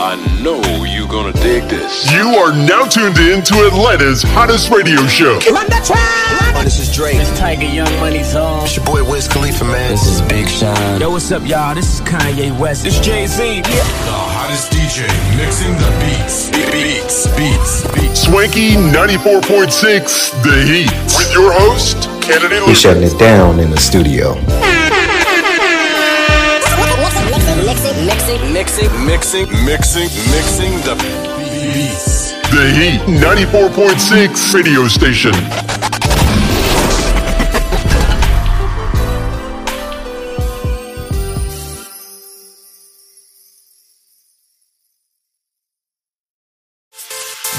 I know you're gonna dig this. You are now tuned in to Atlanta's hottest radio show. Oh, this is Drake. It's Tiger Young Money's on. It's your boy Wiz Khalifa, man. This is Big Sean. Yo, what's up, y'all? This is Kanye West. This is Jay Z. Yeah. The hottest DJ mixing the beats. Beats, beats, beats. Swanky 94.6 The Heat. With your host, Kennedy He's Lucas. shutting it down in the studio. Mixing, mixing, Mixing, mixing, mixing the Beats. The Heat 94.6 radio station.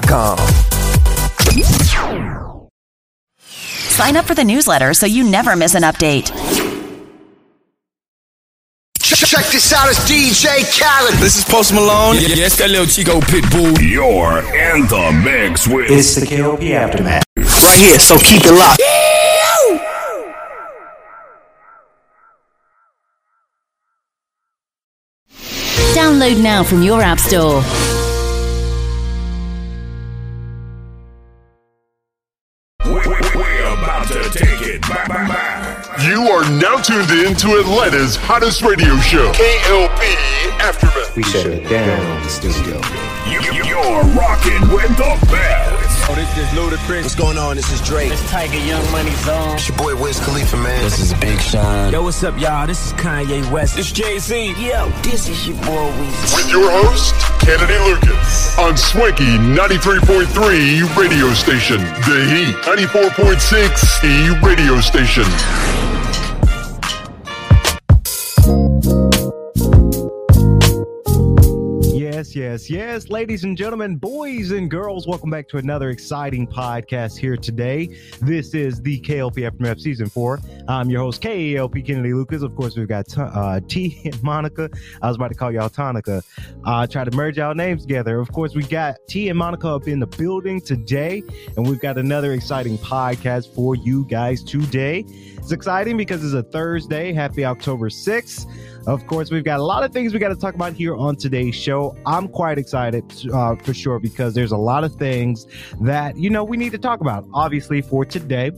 morninginspirationalradioshow.com. Sign up for the newsletter so you never miss an update. Check this out, it's DJ Khaled. This is Post Malone. Yeah, yeah, it's that little Chico Pitbull. You're in the mix with It's the KLP Aftermath. Right here, so keep it locked. Download now from your App Store. You are now tuned in to Atlanta's hottest radio show, KLP Aftermath. We shut it down in the studio. You, you, you're rocking with the best. Oh, this is Ludacris. What's going on? This is Drake. It's Tiger Young Money Zone. It's your boy Wiz Khalifa, man. This is Big Sean. Yo, what's up, y'all? This is Kanye West. This Jay Z. Yo, this is your boy Weezy. With your host, Kennedy Lucas. On Swanky 93.3 radio station, The Heat 94.6 E radio station. Yes, yes. Ladies and gentlemen, boys and girls, welcome back to another exciting podcast here today. This is the KLP Aftermath Season 4. I'm your host, KLP Kennedy Lucas. Of course, we've got uh, T and Monica. I was about to call y'all Tonica. Uh, try to merge our names together. Of course, we got T and Monica up in the building today, and we've got another exciting podcast for you guys today. It's exciting because it's a Thursday. Happy October 6th. Of course, we've got a lot of things we got to talk about here on today's show. I'm quite excited uh, for sure because there's a lot of things that, you know, we need to talk about. Obviously, for today,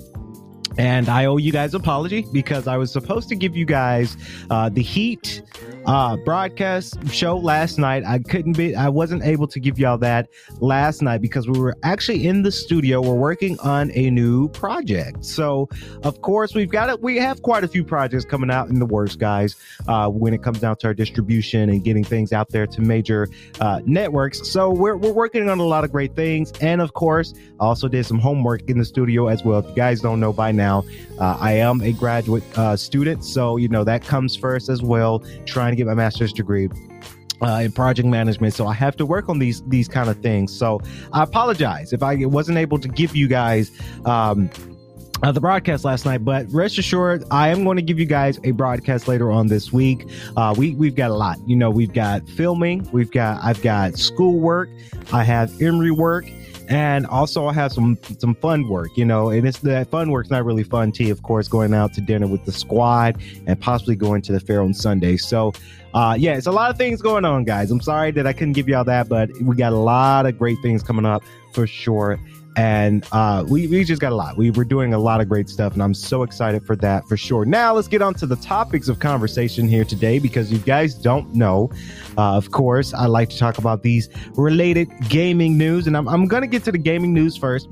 and I owe you guys an apology because I was supposed to give you guys uh, the Heat uh, broadcast show last night. I couldn't be, I wasn't able to give y'all that last night because we were actually in the studio. We're working on a new project. So, of course, we've got it. We have quite a few projects coming out in the works, guys, uh, when it comes down to our distribution and getting things out there to major uh, networks. So, we're, we're working on a lot of great things. And of course, I also did some homework in the studio as well. If you guys don't know by now, uh, I am a graduate uh, student. So, you know, that comes first as well, trying to get my master's degree. Uh, in project management, so I have to work on these these kind of things. So I apologize if I wasn't able to give you guys um, uh, the broadcast last night, but rest assured, I am going to give you guys a broadcast later on this week. Uh, we we've got a lot. You know, we've got filming, we've got I've got schoolwork, I have Emory work, and also I have some some fun work. You know, and it's that fun work's not really fun. T, of course, going out to dinner with the squad and possibly going to the fair on Sunday. So. Uh, yeah, it's a lot of things going on, guys. I'm sorry that I couldn't give y'all that, but we got a lot of great things coming up for sure and uh, we, we just got a lot. We were doing a lot of great stuff, and I'm so excited for that for sure. Now, let's get on to the topics of conversation here today because you guys don't know. Uh, of course, I like to talk about these related gaming news, and I'm, I'm going to get to the gaming news first.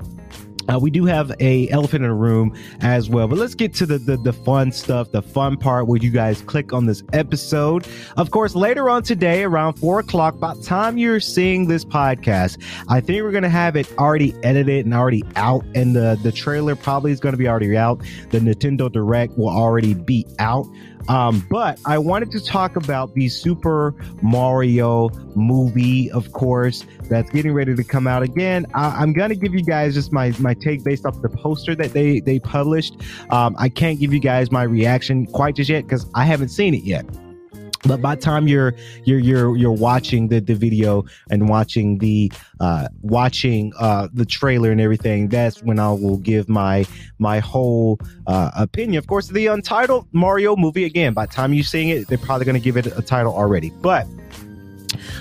Uh, we do have a elephant in the room as well, but let's get to the, the the fun stuff, the fun part where you guys click on this episode. Of course, later on today, around four o'clock, by the time you're seeing this podcast, I think we're gonna have it already edited and already out, and the the trailer probably is gonna be already out. The Nintendo Direct will already be out. Um, but I wanted to talk about the Super Mario movie, of course, that's getting ready to come out again. I, am gonna give you guys just my my take based off the poster that they they published. Um, I can't give you guys my reaction quite just yet because I haven't seen it yet but by the time you're you're you're you're watching the, the video and watching the uh watching uh the trailer and everything that's when i will give my my whole uh opinion. Of course the untitled mario movie again by the time you're seeing it they're probably going to give it a title already. But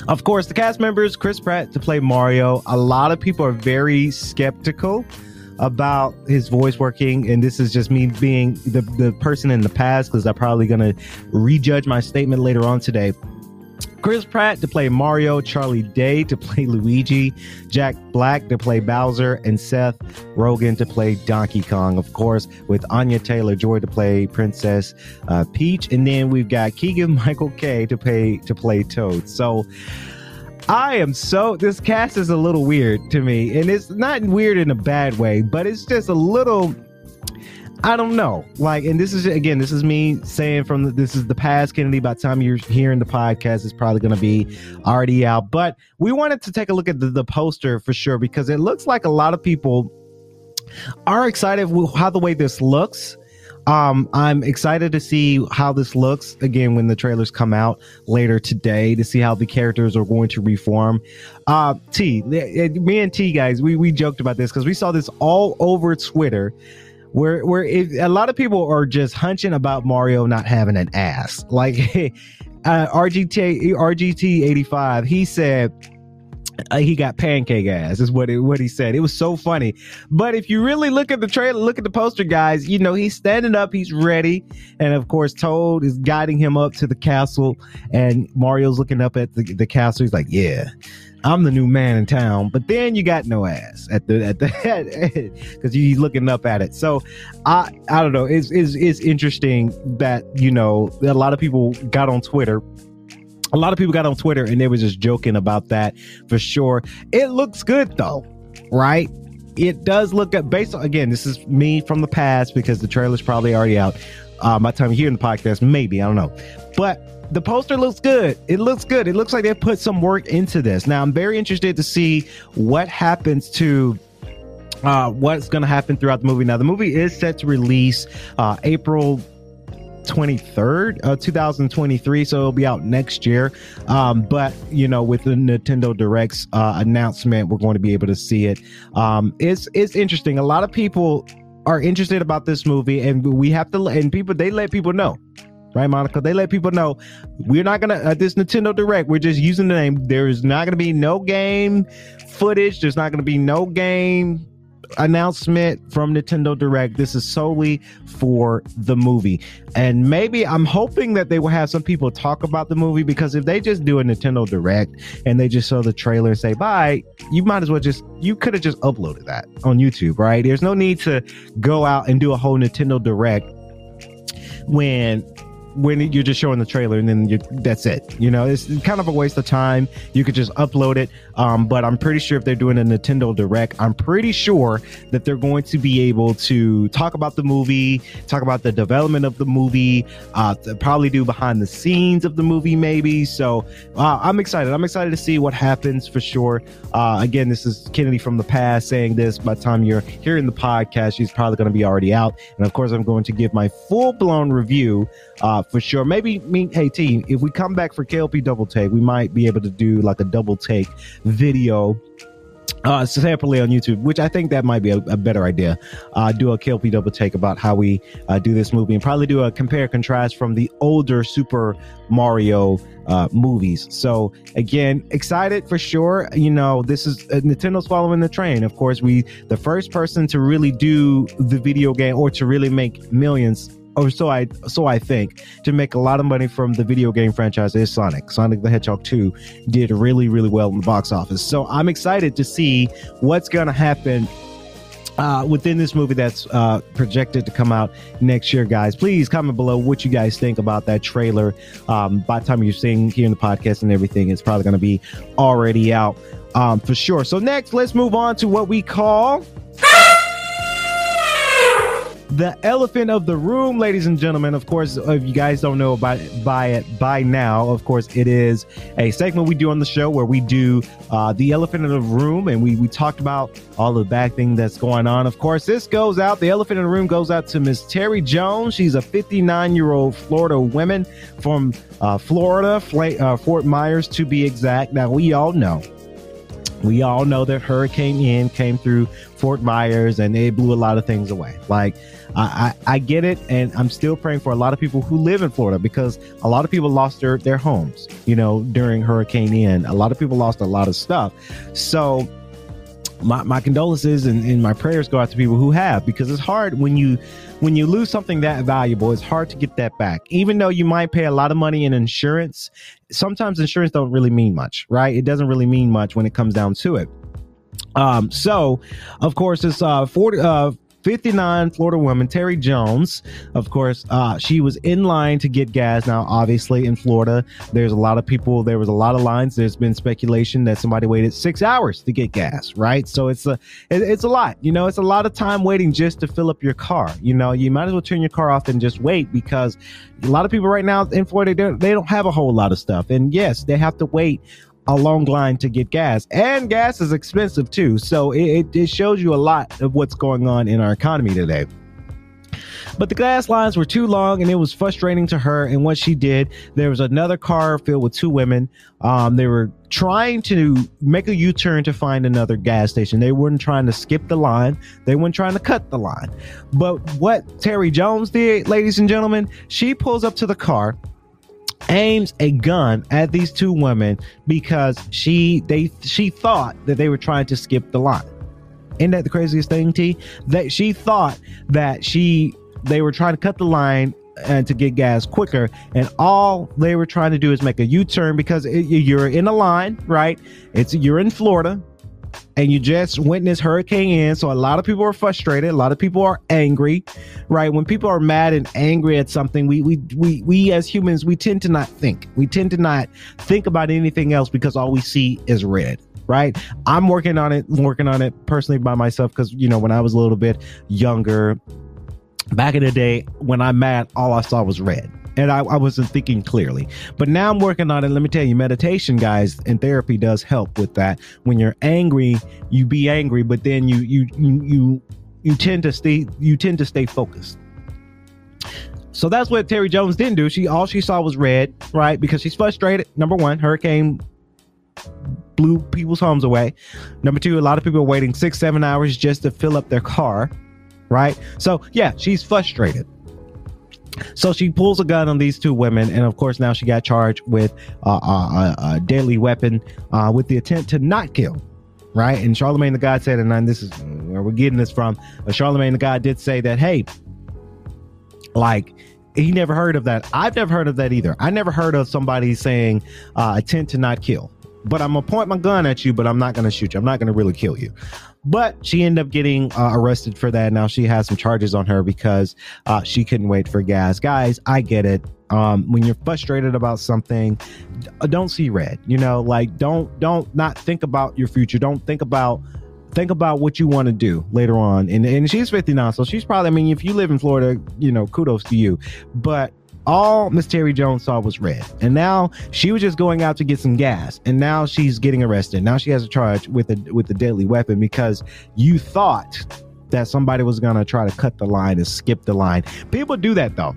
of course the cast members chris pratt to play mario. A lot of people are very skeptical about his voice working, and this is just me being the, the person in the past because I'm probably going to rejudge my statement later on today. Chris Pratt to play Mario, Charlie Day to play Luigi, Jack Black to play Bowser, and Seth Rogen to play Donkey Kong, of course, with Anya Taylor Joy to play Princess uh, Peach, and then we've got Keegan Michael Key to play to play Toad. So I am so this cast is a little weird to me, and it's not weird in a bad way, but it's just a little. I don't know. Like, and this is again, this is me saying from the, this is the past, Kennedy. By the time you're hearing the podcast, it's probably going to be already out. But we wanted to take a look at the, the poster for sure because it looks like a lot of people are excited with how the way this looks um, I'm excited to see how this looks again when the trailers come out later today to see how the characters are going to reform. Uh, T, me and T guys, we we joked about this because we saw this all over Twitter. Where, where it, a lot of people are just hunching about Mario not having an ass. Like uh, RGT RGT 85, he said uh, he got pancake ass is what it, what he said. It was so funny. But if you really look at the trailer, look at the poster, guys. You know he's standing up, he's ready, and of course Toad is guiding him up to the castle, and Mario's looking up at the, the castle. He's like, "Yeah, I'm the new man in town." But then you got no ass at the at the head because he's looking up at it. So I I don't know. It's, it's it's interesting that you know a lot of people got on Twitter a lot of people got on Twitter and they were just joking about that for sure. It looks good though, right? It does look at based on again, this is me from the past because the trailer's probably already out. Uh, the time here in the podcast, maybe I don't know, but the poster looks good. It looks good. It looks like they put some work into this. Now I'm very interested to see what happens to uh, what's going to happen throughout the movie. Now the movie is set to release uh, April 23rd, uh, 2023. So it'll be out next year. Um, but, you know, with the Nintendo Directs uh, announcement, we're going to be able to see it. Um, it's, it's interesting. A lot of people are interested about this movie, and we have to, and people, they let people know. Right, Monica? They let people know we're not gonna at this Nintendo Direct. We're just using the name. There is not gonna be no game footage. There's not gonna be no game announcement from Nintendo Direct. This is solely for the movie. And maybe I'm hoping that they will have some people talk about the movie because if they just do a Nintendo Direct and they just show the trailer and say bye, you might as well just, you could have just uploaded that on YouTube, right? There's no need to go out and do a whole Nintendo Direct when when you're just showing the trailer and then that's it. You know, it's kind of a waste of time. You could just upload it. Um, but I'm pretty sure if they're doing a Nintendo Direct, I'm pretty sure that they're going to be able to talk about the movie, talk about the development of the movie, uh, probably do behind the scenes of the movie, maybe. So uh, I'm excited. I'm excited to see what happens for sure. Uh, again, this is Kennedy from the past saying this. By the time you're hearing the podcast, she's probably going to be already out. And of course, I'm going to give my full blown review uh, for sure. Maybe me, hey team, if we come back for KLP double take, we might be able to do like a double take video uh, separately on YouTube, which I think that might be a, a better idea. Uh, do a KLP double take about how we uh, do this movie and probably do a compare contrast from the older Super Mario uh, movies. So again, excited for sure. You know, this is uh, Nintendo's following the train. Of course, we the first person to really do the video game or to really make millions or so I so I think, to make a lot of money from the video game franchise is Sonic. Sonic the Hedgehog 2 did really, really well in the box office. So I'm excited to see what's gonna happen uh, within this movie that's uh, projected to come out next year, guys. Please comment below what you guys think about that trailer. Um, by the time you're seeing here in the podcast and everything, it's probably going to be already out um, for sure. So next, let's move on to what we call the elephant of the room, ladies and gentlemen. Of course, if you guys don't know about it, by it by now, of course, it is a segment we do on the show where we do uh, the elephant of the room, and we we talked about all the bad thing that's going on. Of course, this goes out. The elephant in the room goes out to Miss Terry Jones. She's a 59 year old Florida woman from uh, Florida, uh, Fort Myers to be exact. Now we all know we all know that Hurricane Ian came through Fort Myers and it blew a lot of things away. Like, I, I, get it. And I'm still praying for a lot of people who live in Florida because a lot of people lost their, their homes, you know, during Hurricane Ian. A lot of people lost a lot of stuff. So, my, my condolences and, and my prayers go out to people who have because it's hard when you when you lose something that valuable it's hard to get that back even though you might pay a lot of money in insurance sometimes insurance don't really mean much right it doesn't really mean much when it comes down to it um so of course it's uh 40 uh 59 Florida woman, Terry Jones. Of course, uh, she was in line to get gas. Now, obviously, in Florida, there's a lot of people, there was a lot of lines. There's been speculation that somebody waited six hours to get gas, right? So it's a, it, it's a lot, you know, it's a lot of time waiting just to fill up your car. You know, you might as well turn your car off and just wait because a lot of people right now in Florida, they don't, they don't have a whole lot of stuff. And yes, they have to wait a long line to get gas and gas is expensive too so it, it shows you a lot of what's going on in our economy today but the gas lines were too long and it was frustrating to her. And what she did, there was another car filled with two women. Um, they were trying to make a U turn to find another gas station. They weren't trying to skip the line, they weren't trying to cut the line. But what Terry Jones did, ladies and gentlemen, she pulls up to the car aims a gun at these two women because she they she thought that they were trying to skip the line. Isn't that the craziest thing, T? That she thought that she they were trying to cut the line and to get gas quicker, and all they were trying to do is make a U-turn because it, you're in a line, right? It's you're in Florida, and you just witnessed Hurricane Ian. So a lot of people are frustrated. A lot of people are angry, right? When people are mad and angry at something, we we we we as humans we tend to not think. We tend to not think about anything else because all we see is red. Right. I'm working on it, working on it personally by myself because you know when I was a little bit younger, back in the day, when I'm mad, all I saw was red and I, I, wasn't thinking clearly. But now I'm working on it. Let me tell you, meditation, guys, and therapy does help with that. When you're angry, you be angry, but then you you you you, you tend to stay you tend to stay focused. So that's what Terry Jones didn't do. She all she saw was red, right? Because she's frustrated. Number one, hurricane blew people's homes away. Number two, a lot of people are waiting six, seven hours just to fill up their car, right? So yeah, she's frustrated. So she pulls a gun on these two women, and of course now she got charged with uh, uh, a deadly weapon uh, with the intent to not kill. Right, and Charlemagne the God said, and this is where we're getting this from. Uh, Charlemagne the God did say that, hey, like he never heard of that. I've never heard of that either. I never heard of somebody saying uh, intent to not kill. But I'm gonna point my gun at you, but I'm not gonna shoot you. I'm not gonna really kill you. But she ended up getting uh, arrested for that. Now she has some charges on her because uh, she couldn't wait for gas. Guys, I get it. Um, when you're frustrated about something, don't see red. You know, like don't don't not think about your future. Don't think about think about what you want to do later on. And and she's 59, so she's probably. I mean, if you live in Florida, you know, kudos to you. But all Miss Terry Jones saw was red. And now she was just going out to get some gas. And now she's getting arrested. Now she has a charge with a with a deadly weapon because you thought that somebody was gonna try to cut the line and skip the line. People do that though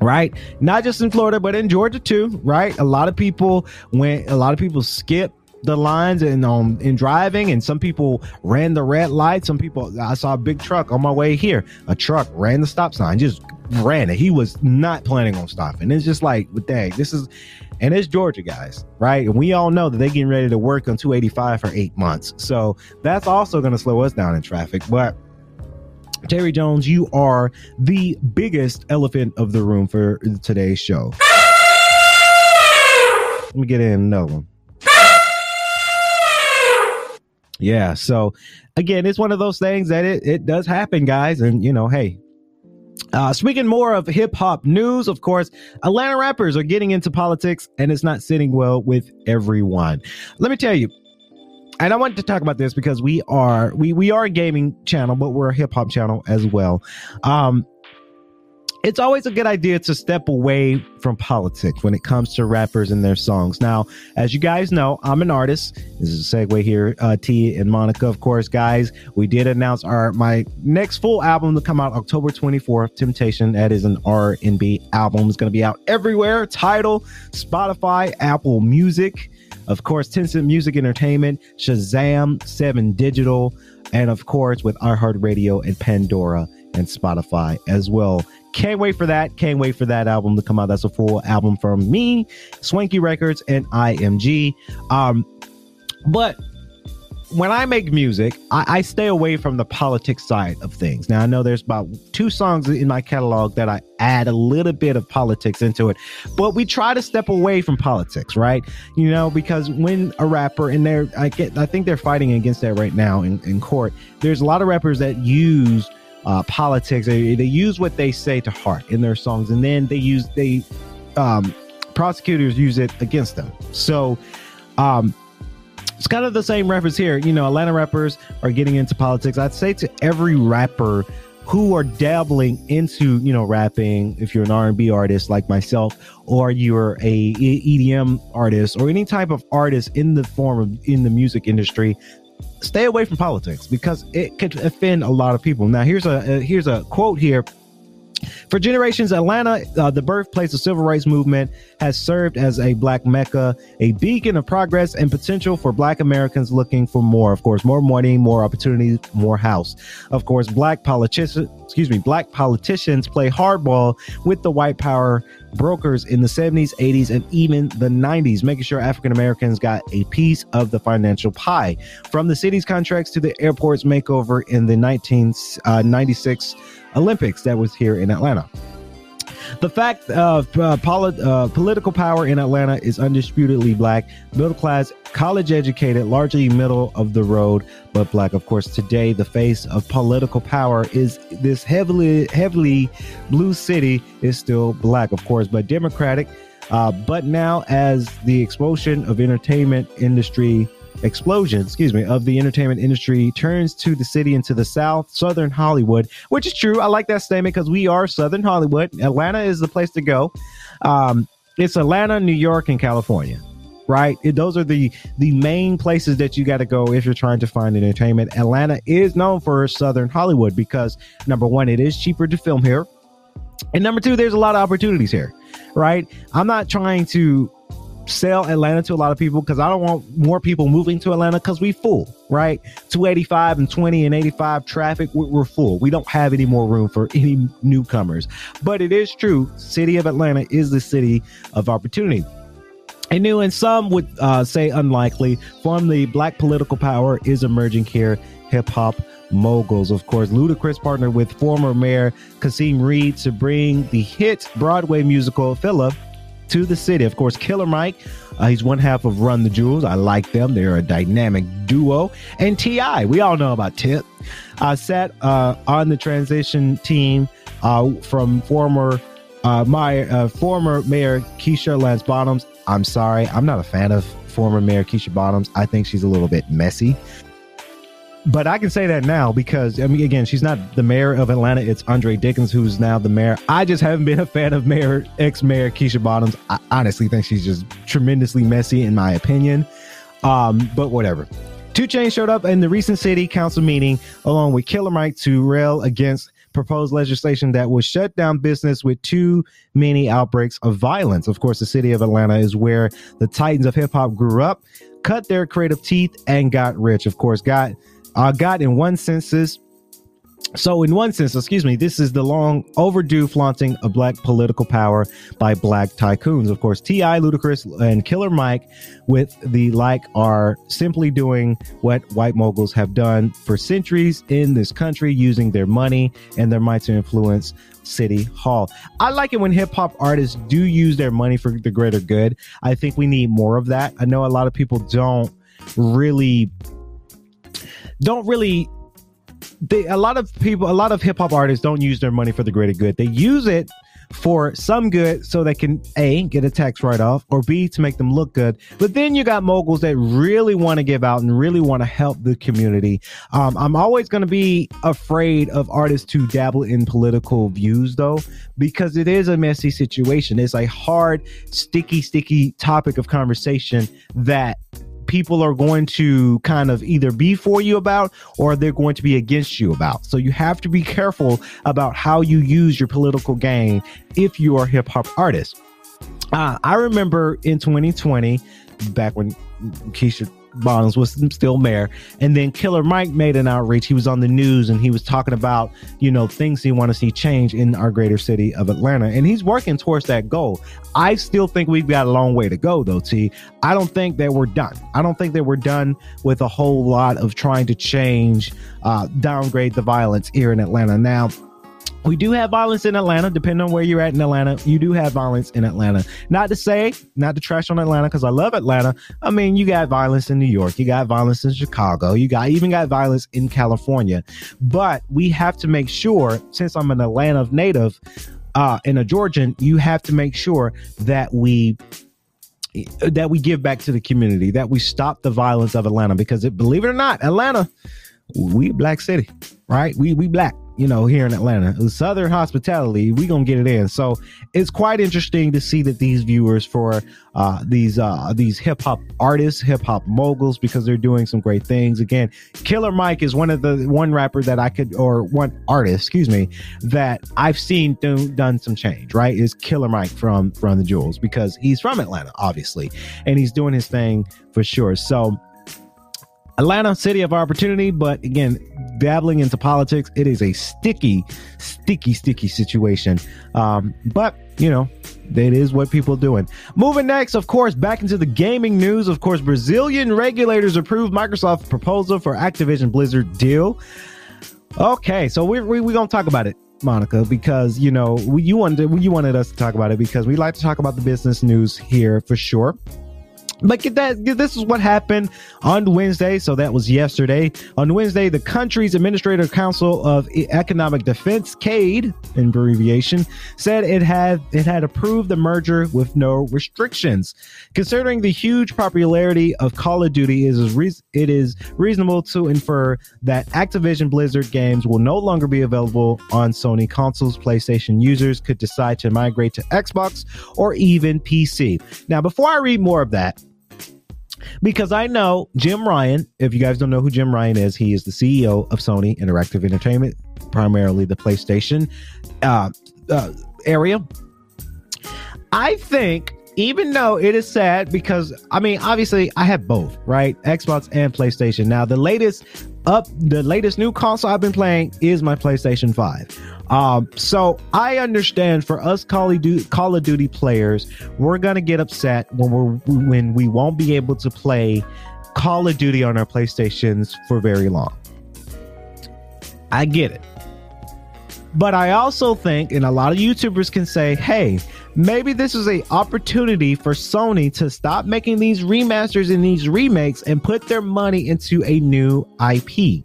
right not just in florida but in georgia too right a lot of people went a lot of people skip the lines and um in driving and some people ran the red light. Some people i saw a big truck on my way here. A truck ran the stop sign just ran it. He was not planning on stopping. It's just like dang this is and it's georgia guys right? And we all know that they're getting ready to work on 285 for eight months. So that's also going to slow us down in traffic. But Terry Jones, you are the biggest elephant of the room for today's show. Let me get in another one. Yeah. So again, it's one of those things that it, it does happen, guys. And you know, hey. Uh, speaking more of hip hop news, of course, Atlanta rappers are getting into politics and it's not sitting well with everyone. Let me tell you, and I wanted to talk about this because we are we we are a gaming channel, but we're a hip hop channel as well. Um, it's always a good idea to step away from politics when it comes to rappers and their songs. Now, as you guys know, I'm an artist. This is a segue here. Uh, T and Monica, of course, guys. We did announce our my next full album to come out October 24th. Temptation. That is an R&B album. It's going to be out everywhere. Tidal, Spotify, Apple Music. Of course, Tencent Music Entertainment, Shazam, Seven Digital, and of course with iHeartRadio and Pandora and Spotify as well. Can't wait for that. Can't wait for that album to come out. That's a full album from me, Swanky Records, and IMG. Um, but when I make music, I, I, stay away from the politics side of things. Now, I know there's about two songs in my catalog that I add a little bit of politics into it, but we try to step away from politics, right? You know, because when a rapper, and they're, I get, I think they're fighting against that right now in, in court. There's a lot of rappers that use uh, politics. They, they use what they say to heart in their songs, and then they use they um, prosecutors use it against them. So um, it's kind of the same reference here. You know, Atlanta rappers are getting into politics. I'd say to every rapper who are dabbling into you know rapping if you're an r&b artist like myself or you're a edm artist or any type of artist in the form of in the music industry stay away from politics because it could offend a lot of people. Now, here's a uh, here's a quote here. For generations, Atlanta, uh, the birthplace of civil rights movement, has served as a black mecca, a beacon of progress and potential for black Americans looking for more. Of course, more money, more opportunities, more house. Of course, black politicians, excuse me, black politicians play hardball with the white power brokers in the 70s, 80s, and even the 90s, making sure African Americans got a piece of the financial pie. From the city's contracts to the airport's makeover in the 1996 uh, Olympics that was here in Atlanta. The fact of uh, uh, political power in Atlanta is undisputedly black, middle class, college educated, largely middle of the road, but black. Of course, today the face of political power is this heavily, heavily blue city is still black, of course, but Democratic. Uh, but now, as the explosion of entertainment industry explosion, excuse me, of the entertainment industry turns to the city and to the south, Southern Hollywood, which is true. I like that statement because we are Southern Hollywood. Atlanta is the place to go. Um, it's Atlanta, New York, and California right? It, those are the the main places that you got to go if you're trying to find entertainment. Atlanta is known for Southern Hollywood because number one, it is cheaper to film here, and number two, there's a lot of opportunities here, right? I'm not trying to sell Atlanta to a lot of people because I don't want more people moving to Atlanta because we full, right? 285 and 20 and 85 traffic, we're full. We don't have any more room for any newcomers. But it is true, city of Atlanta is the city of opportunity. And new and some would uh, say unlikely from the black political power is emerging here. Hip hop moguls, of course. Ludacris partnered with former mayor Kasim Reed to bring the hit Broadway musical Philip to the city. Of course, Killer Mike, uh, he's one half of Run the Jewels. I like them. They're a dynamic duo. And T.I., we all know about Tip. I sat uh, on the transition team uh, from former uh, my uh, former mayor Keisha Lance Bottoms. I'm sorry, I'm not a fan of former mayor Keisha Bottoms. I think she's a little bit messy but I can say that now because I mean, again, she's not the mayor of Atlanta. It's Andre Dickens who's now the mayor. I just haven't been a fan of Mayor ex-mayor Keisha Bottoms. I honestly think she's just tremendously messy, in my opinion. Um, but whatever. 2 Chainz showed up in the recent city council meeting along with Killer Mike to rail against proposed legislation that will shut down business with too many outbreaks of violence. Of course, the city of Atlanta is where the titans of hip hop grew up, cut their creative teeth, and got rich. Of course, got uh, got in one census. So, in one sense, excuse me, this is the long overdue flaunting of black political power by black tycoons. Of course, T.I., Ludacris, and Killer Mike, with the like, are simply doing what white moguls have done for centuries in this country, using their money and their might to influence City Hall. I like it when hip hop artists do use their money for the greater good. I think we need more of that. I know a lot of people don't really don't really they a lot of people a lot of hip hop artists don't use their money for the greater good. They use it for some good so they can A, get a tax write off, or B, to make them look good. But then you got moguls that really want to give out and really want to help the community. Um, I'm always going to be afraid of artists to dabble in political views, though, because it is a messy situation. It's a hard, sticky, sticky topic of conversation that people are going to kind of either be for you about or they're going to be against you about. So you have to be careful about how you use your political gain if you are a hip hop artist. Uh, I remember in 2020, back when Keisha Bottoms was still mayor. And then Killer Mike made an outreach. He was on the news and he was talking about, you know, things he want to see change in our greater city of Atlanta. And he's working towards that goal. I still think we've got a long way to go though, T. I don't think that we're done. I don't think that we're done with a whole lot of trying to change, uh, downgrade the violence here in Atlanta. Now, we do have violence in Atlanta, depending on where you're at in Atlanta. You do have violence in Atlanta. Not to say, not to trash on Atlanta, because I love Atlanta. I mean, you got violence in New York, you got violence in Chicago, you got even got violence in California. But we have to make sure, since I'm an Atlanta native uh, and a Georgian, you have to make sure that we that we give back to the community, that we stop the violence of Atlanta, because it, believe it or not, Atlanta, we black city, right? We we black you know, here in Atlanta. Southern hospitality, we gonna get it in. So it's quite interesting to see that these viewers for uh, these uh, these hip hop artists, hip hop moguls, because they're doing some great things. Again, Killer Mike is one of the one rapper that I could, or one artist, excuse me, that I've seen do, done some change. Right, is Killer Mike from from the Jewels because he's from Atlanta, obviously, and he's doing his thing for sure. So Atlanta, city of opportunity, but again, dabbling into politics, it is a sticky, sticky, sticky situation. Um, but you know, that is what people are doing. Moving next, of course, back into the gaming news. Of course, Brazilian regulators approved Microsoft's proposal for Activision Blizzard deal. Okay, so we're we, we gonna talk about it. Monica, because you know you wanted you wanted us to talk about it because we like to talk about the business news here for sure. But that this is what happened on Wednesday. So that was yesterday. On Wednesday, the country's Administrative Council of Economic Defense, CADE, in abbreviation, said it had it had approved the merger with no restrictions. Considering the huge popularity of Call of Duty, it is, re- it is reasonable to infer that Activision Blizzard games will no longer be available on Sony consoles. PlayStation users could decide to migrate to Xbox or even PC. Now, before I read more of that, because I know Jim Ryan. If you guys don't know who Jim Ryan is, he is the CEO of Sony Interactive Entertainment, primarily the PlayStation uh, uh, area. I think, even though it is sad, because I mean, obviously, I have both, right? Xbox and PlayStation. Now, the latest up, the latest new console I've been playing is my PlayStation Five. Um, so I understand for us Call of Duty, Call of Duty players, we're gonna get upset when we're when we won't be able to play Call of Duty on our PlayStations for very long. I get it. But I also think, and a lot of YouTubers can say, hey, maybe this is a opportunity for Sony to stop making these remasters and these remakes and put their money into a new IP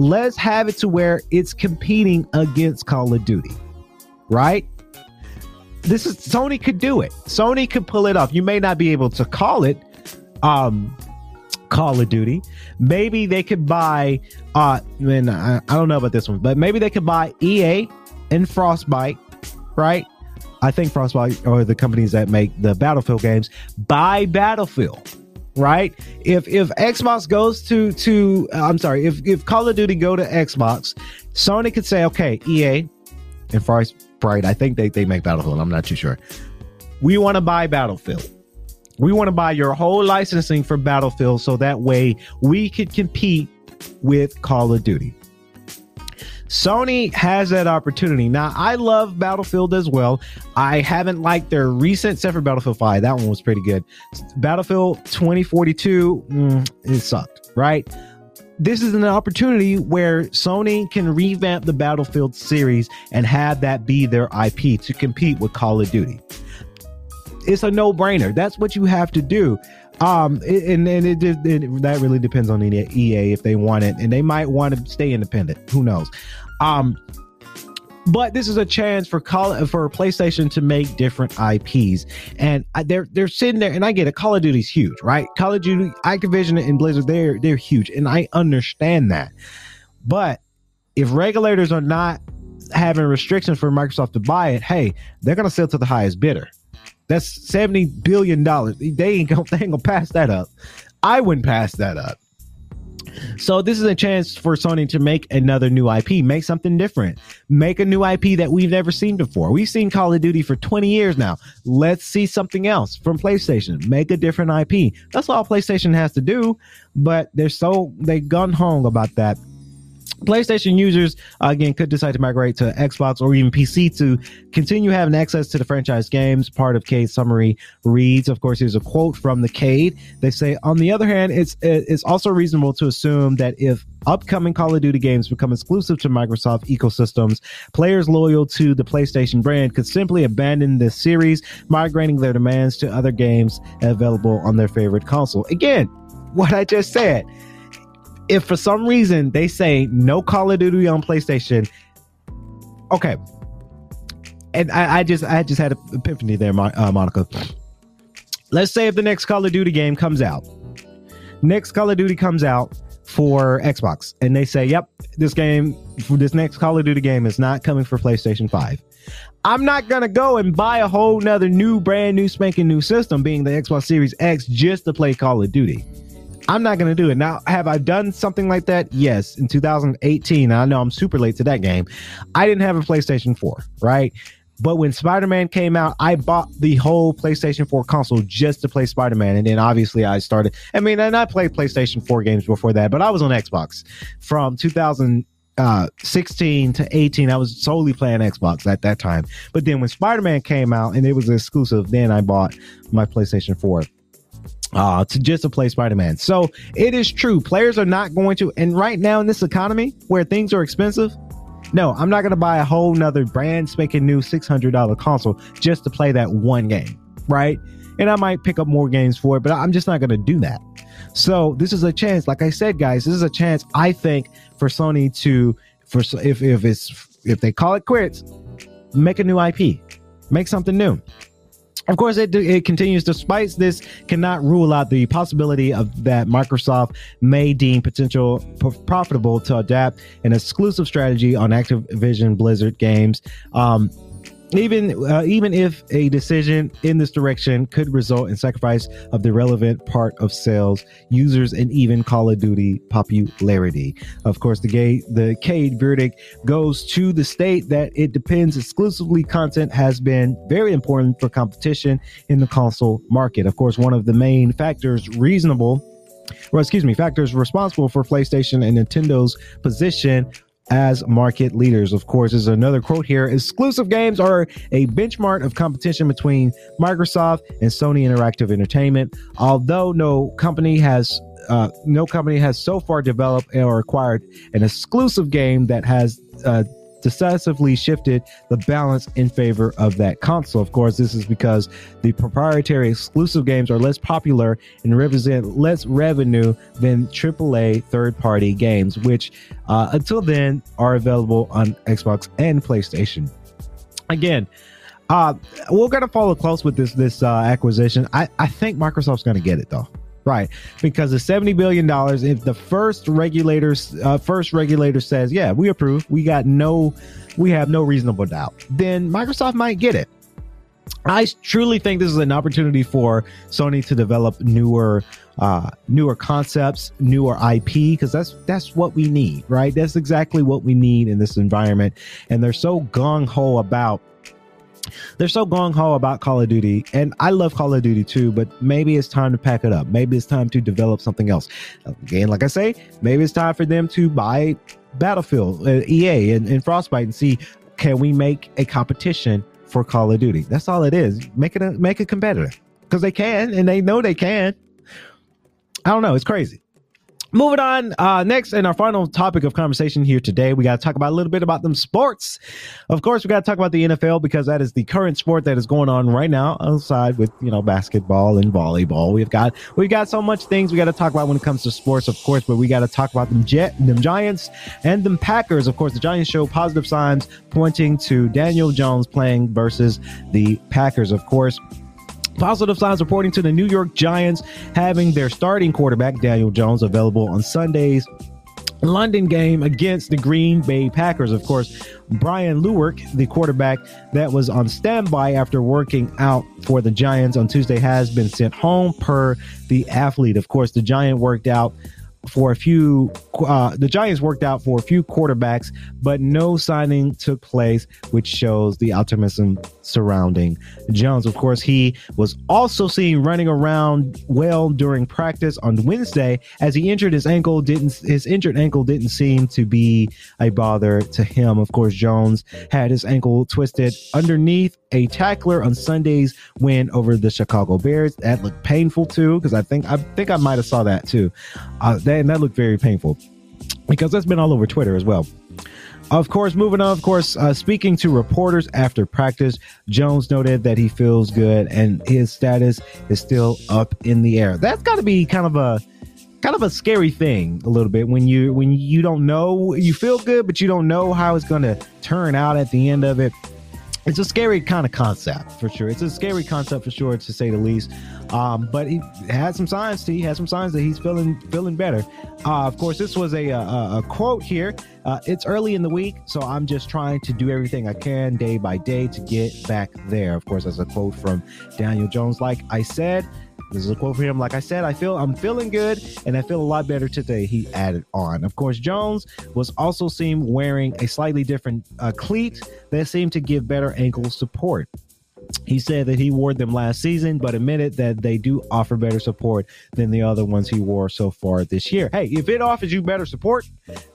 let's have it to where it's competing against Call of Duty, right? This is Sony could do it. Sony could pull it off. You may not be able to call it um Call of Duty. Maybe they could buy uh I, I don't know about this one, but maybe they could buy EA and Frostbite, right? I think Frostbite or the companies that make the Battlefield games buy Battlefield right? If if Xbox goes to to uh, I'm sorry, if if Call of Duty go to Xbox, Sony could say, okay, EA and Frostbite, I think they they make Battlefield. I'm not too sure. We want to buy Battlefield. We want to buy your whole licensing for Battlefield so that way we could compete with Call of Duty. Sony has that opportunity. Now, I love Battlefield as well. I haven't liked their recent, except for Battlefield 5. That one was pretty good. Battlefield 2042, mm, it sucked, right? This is an opportunity where Sony can revamp the Battlefield series and have that be their IP to compete with Call of Duty. It's a no brainer. That's what you have to do. Um, and and it, just it, that really depends on EA if they want it, and they might want to stay independent. Who knows? Um, but this is a chance for call for PlayStation to make different IPs, and they're they're sitting there, and I get it. Call of Duty's huge, right? Call of Duty, Activision, and Blizzard, they're they're huge, and I understand that. But if regulators are not having restrictions for Microsoft to buy it, hey, they're gonna sell to the highest bidder. That's seventy billion dollars. They ain't gonna they ain't gonna pass that up. I wouldn't pass that up. So this is a chance for Sony to make another new IP, make something different, make a new IP that we've never seen before. We've seen Call of Duty for 20 years now. Let's see something else from PlayStation. Make a different IP. That's all PlayStation has to do, but they're so they gun hung about that PlayStation users uh, again could decide to migrate to Xbox or even PC to continue having access to the franchise games. Part of Cade's summary reads, of course, here's a quote from the Cade. They say, on the other hand, it's it's also reasonable to assume that if upcoming Call of Duty games become exclusive to Microsoft ecosystems, players loyal to the PlayStation brand could simply abandon this series, migrating their demands to other games available on their favorite console. Again, what I just said if for some reason they say no Call of Duty on PlayStation, okay. And I, I just I just had an epiphany there, uh, Monica. Let's say if the next Call of Duty game comes out, next Call of Duty comes out for Xbox, and they say, "Yep, this game, this next Call of Duty game is not coming for PlayStation Five." I'm not gonna go and buy a whole nother new, brand new, spanking new system, being the Xbox Series X, just to play Call of Duty. I'm not going to do it. Now, have I done something like that? Yes. In 2018, I know I'm super late to that game. I didn't have a PlayStation 4, right? But when Spider Man came out, I bought the whole PlayStation 4 console just to play Spider Man. And then obviously I started, I mean, and I played PlayStation 4 games before that, but I was on Xbox from 2016 uh, to 18 i was solely playing xbox at that time but then when spider-man came out and it was exclusive then i bought my playstation 4 uh, to just to play Spider-Man. So it is true. Players are not going to, and right now in this economy where things are expensive, no, I'm not going to buy a whole nother brand spanking new $600 console just to play that one game, right? And I might pick up more games for it, but I'm just not going to do that. So this is a chance, like I said, guys, this is a chance I think for Sony to, for if if it's if they call it quits, make a new IP, make something new. Of course, it, it continues. Despite this, cannot rule out the possibility of that Microsoft may deem potential p- profitable to adapt an exclusive strategy on Activision Blizzard games. Um, even uh, even if a decision in this direction could result in sacrifice of the relevant part of sales, users, and even Call of Duty popularity. Of course, the gay the Cade verdict goes to the state that it depends exclusively. Content has been very important for competition in the console market. Of course, one of the main factors reasonable well, excuse me, factors responsible for PlayStation and Nintendo's position as market leaders. Of course, there's another quote here. Exclusive games are a benchmark of competition between Microsoft and Sony Interactive Entertainment. Although no company has uh, no company has so far developed or acquired an exclusive game that has uh, decisively shifted the balance in favor of that console. Of course, this is because the proprietary exclusive games are less popular and represent less revenue than AAA third party games, which uh, until then are available on Xbox and PlayStation. Again, uh, we're gonna follow close with this this uh, acquisition. I, I think Microsoft's gonna get it though. Right, because the seventy billion dollars. If the first regulators, uh, first regulator says, "Yeah, we approve," we got no, we have no reasonable doubt. Then Microsoft might get it. I truly think this is an opportunity for Sony to develop newer, uh, newer concepts, newer IP, because that's that's what we need, right? That's exactly what we need in this environment. And they're so gung ho about they're so gung ho about Call of Duty, and I love Call of Duty too, but maybe it's time to pack it up. Maybe it's time to develop something else. Again, like I say, maybe it's time for them to buy Battlefield, uh, EA, and, and Frostbite and see can we make a competition for Call of Duty? That's all it is. Make it a make a competitor because they can, and they know they can. I don't know. It's crazy. Moving on, uh, next and our final topic of conversation here today, we got to talk about a little bit about them sports. Of course, we got to talk about the NFL because that is the current sport that is going on right now outside with you know basketball and volleyball. We've got we've got so much things we got to talk about when it comes to sports, of course, but we got to talk about them Jet, them Giants, and them Packers. Of course, the Giants show positive signs pointing to Daniel Jones playing versus the Packers. Of course. Positive signs reporting to the New York Giants having their starting quarterback, Daniel Jones, available on Sundays London game against the Green Bay Packers. Of course, Brian Lewerke, the quarterback that was on standby after working out for the Giants on Tuesday, has been sent home per the athlete. Of course, the Giant worked out for a few uh, the Giants worked out for a few quarterbacks, but no signing took place, which shows the optimism surrounding Jones. Of course, he was also seen running around well during practice on Wednesday as he injured his ankle. Didn't his injured ankle didn't seem to be a bother to him. Of course, Jones had his ankle twisted underneath a tackler on Sunday's win over the Chicago Bears. That looked painful too, because I think I think I might have saw that too. Uh, that, that looked very painful because that's been all over Twitter as well. Of course, moving on, of course, uh, speaking to reporters after practice, Jones noted that he feels good and his status is still up in the air. That's got to be kind of a kind of a scary thing a little bit when you when you don't know you feel good but you don't know how it's going to turn out at the end of it it's a scary kind of concept for sure. It's a scary concept for sure, to say the least. Um, but he had some signs. He had some signs that he's feeling feeling better. Uh, of course, this was a, a, a quote here. Uh, it's early in the week, so I'm just trying to do everything I can day by day to get back there. Of course, that's a quote from Daniel Jones. Like I said, this is a quote from him. Like I said, I feel I'm feeling good and I feel a lot better today. He added on. Of course, Jones was also seen wearing a slightly different uh, cleat that seemed to give better ankle support. He said that he wore them last season, but admitted that they do offer better support than the other ones he wore so far this year. Hey, if it offers you better support,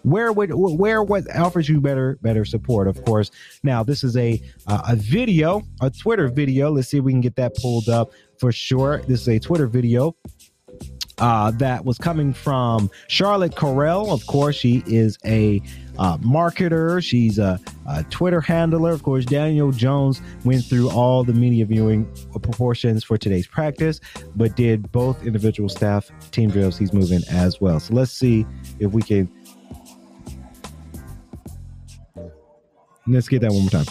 where would where what offers you better better support? Of course. Now this is a uh, a video, a Twitter video. Let's see if we can get that pulled up for sure. This is a Twitter video uh, that was coming from Charlotte Correll. Of course, she is a uh, marketer. She's a, a, Twitter handler. Of course, Daniel Jones went through all the media viewing proportions for today's practice, but did both individual staff team drills. He's moving as well. So let's see if we can. Let's get that one more time.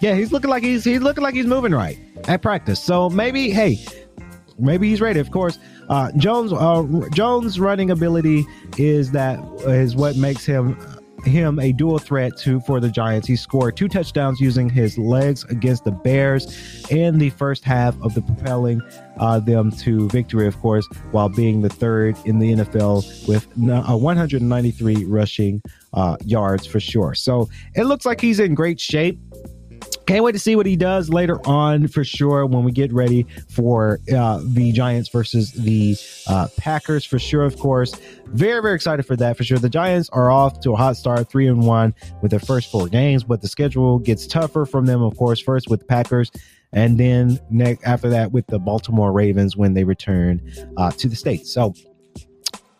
Yeah, he's looking like he's he's looking like he's moving right at practice. So maybe, hey, maybe he's ready. Of course, uh, Jones uh, Jones' running ability is that is what makes him him a dual threat to for the Giants. He scored two touchdowns using his legs against the Bears in the first half of the propelling uh, them to victory, of course, while being the third in the NFL with uh, 193 rushing uh, yards for sure. So it looks like he's in great shape. Can't wait to see what he does later on for sure when we get ready for uh, the Giants versus the uh, Packers for sure, of course. Very, very excited for that for sure. The Giants are off to a hot start, three and one with their first four games, but the schedule gets tougher from them, of course, first with the Packers and then next after that with the Baltimore Ravens when they return uh, to the States. So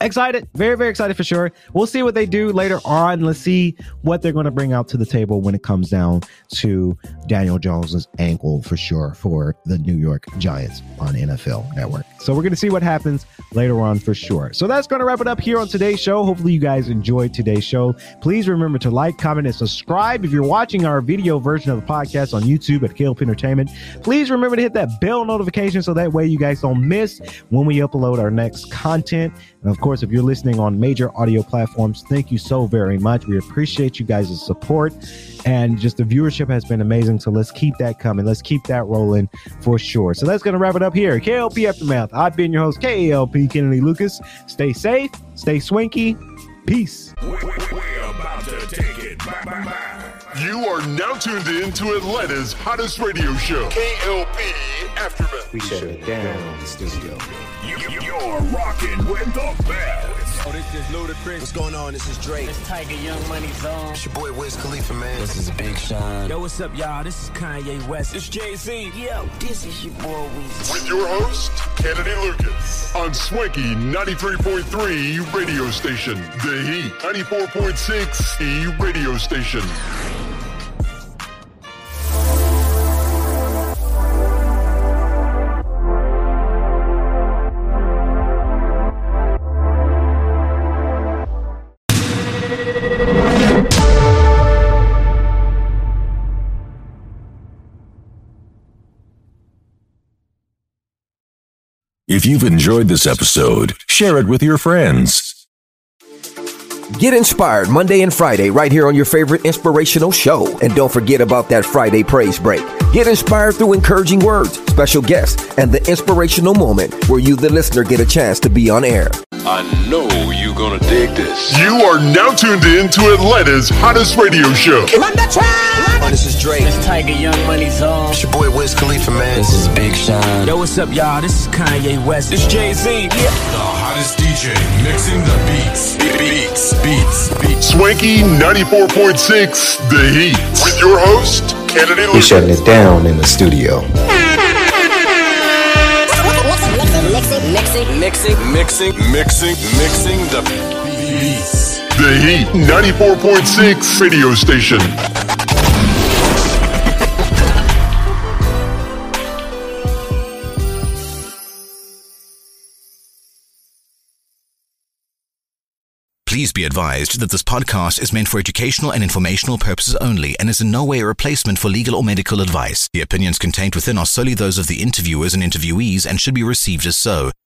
excited very very excited for sure. We'll see what they do later on. Let's see what they're going to bring out to the table when it comes down to daniel jones's ankle for sure for the new york giants on nfl network. So we're going to see what happens later on for sure. So that's going to wrap it up here on today's show. Hopefully you guys enjoyed today's show. Please remember to like comment and subscribe if you're watching our video version of the podcast on youtube at KLP entertainment. Please remember to hit that bell notification so that way you guys don't miss when we upload our next content. And of course, if you're listening on major audio platforms, thank you so very much. We appreciate you guys' support. And just the viewership has been amazing. So let's keep that coming. Let's keep that rolling for sure. So that's going to wrap it up here. KLP Aftermath. I've been your host, KLP Kennedy Lucas. Stay safe, stay swanky. Peace. We're about to take it back, back, back. You are now tuned in to Atlanta's hottest radio show, KLP Aftermath. We shut it down in the studio. You, you're rocking with the best. Oh, this is Ludacris. What's going on? This is Drake. It's Tyga Young Money Zone. It's your boy Wiz Khalifa, man. This is Big Sean. Yo, what's up, y'all? This is Kanye West. It's Jay Z. Yo, this is your boy Weezy. With your host, Kennedy Lucas. On Swanky 93.3 radio station. The Heat 94.6 E radio station. If you've enjoyed this episode, share it with your friends. Get inspired Monday and Friday right here on your favorite inspirational show. And don't forget about that Friday praise break. Get inspired through encouraging words, special guests, and the inspirational moment where you, the listener, get a chance to be on air. I know you're gonna dig this. You are now tuned in to Atlanta's hottest radio show. Oh, this is Drake. It's Tyga Young Money Zone. It's your boy Wiz Khalifa, man. This is Big Sean. Yo, what's up, y'all? This is Kanye West. It's Jay Z. Yeah. The hottest DJ mixing the beats. Beats, beats, beats. Swanky 94.6 The Heat. With your host, Kennedy We're shutting it down in the studio. Mixing, mixing, mixing mixing, mixing the beats. The Heat 94.6 radio station. Please be advised that this podcast is meant for educational and informational purposes only and is in no way a replacement for legal or medical advice. The opinions contained within are solely those of the interviewers and interviewees and should be received as so.